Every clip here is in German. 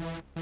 you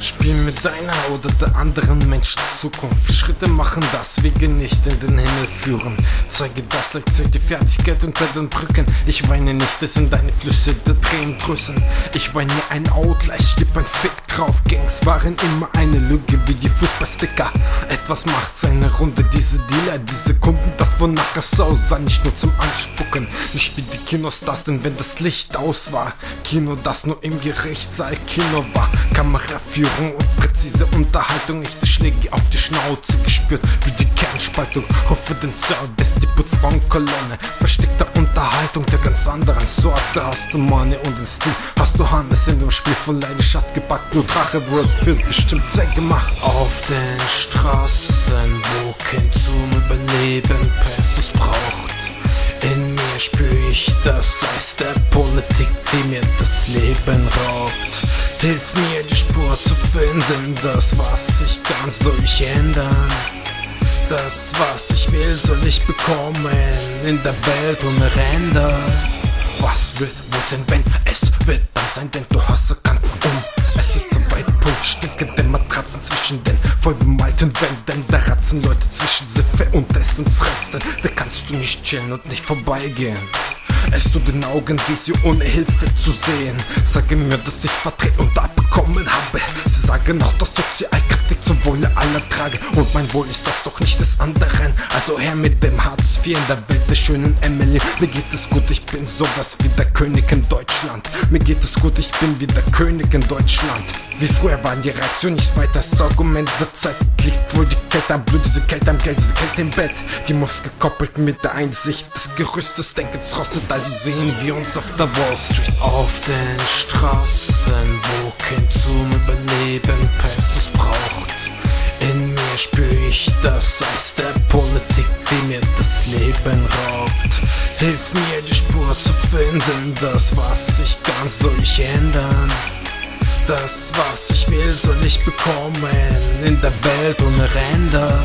Spiel mit deiner oder der anderen Menschen Zukunft. Schritte machen das, Wege nicht in den Himmel führen. Zeige das, zeigt die Fertigkeit unter den Brücken. Ich weine nicht, es sind deine Flüsse der Tränen drüssen. Ich weine ein Outlash, gib ein Fick drauf. Gangs waren immer eine Lüge wie die Fußballsticker. Etwas macht seine Runde, diese Dealer, diese Kunden, das wonach es aussah, nicht nur zum Anspucken. Nicht wie die Kinostars, denn wenn das Licht aus war. Kino, das nur im Gerichtssaal Kino war. Kameraführung Führung und präzise Unterhaltung. Ich die Schläge auf die Schnauze gespürt, wie die Kernspaltung. Hoffe den Service, die Putzbaumkolonne. Versteckte Unterhaltung der ganz anderen Sorte. Hast du Money und den Stil, hast du Hannes in dem Spiel von Leidenschaft gepackt. Nur Drache wird für bestimmt Zeit gemacht. Auf den Straßen, wo kein zum Überleben Pesos braucht. Ich das Eis der Politik, die mir das Leben raubt. Hilf mir die Spur zu finden, das was ich kann soll ich ändern. Das was ich will soll ich bekommen, in der Welt ohne Ränder. Was wird wohl sein, wenn es wird dann sein, denn du hast erkannt, um es ist so weit, Punkt, den Matratzen zwischen den vollbemalten Wänden, der Ratzenleute zwischen Siffe und Essensresten, da kannst du nicht chillen und nicht vorbeigehen. Es tut den Augen weh, sie ohne Hilfe zu sehen. Sage mir, dass ich verdreht und abbekommen habe. Sie sagen auch, dass Sozialkritik zum Wohle aller trage. Und mein Wohl ist das doch nicht des anderen. Also her mit dem Hartz IV in der Welt der schönen Emily. Mir geht es gut, ich bin sowas wie der König in Deutschland. Mir geht es gut, ich bin wie der König in Deutschland. Wie früher waren die Reaktion nicht weiter, das Argument der Zeit liegt wohl die Kälte am Blut, diese Kälte am Geld, diese Kälte im Bett. Die Moves gekoppelt mit der Einsicht des Gerüstes, Denkens rostet, also sehen wir uns auf der Wall Street. Auf den Straßen, wo kein zum Überleben Pesos braucht. In mir spür ich das Eis der Politik, die mir das Leben raubt. Hilf mir die Spur zu finden, das was ich kann soll ich ändern. Das, was ich will, soll ich bekommen in der Welt ohne Ränder.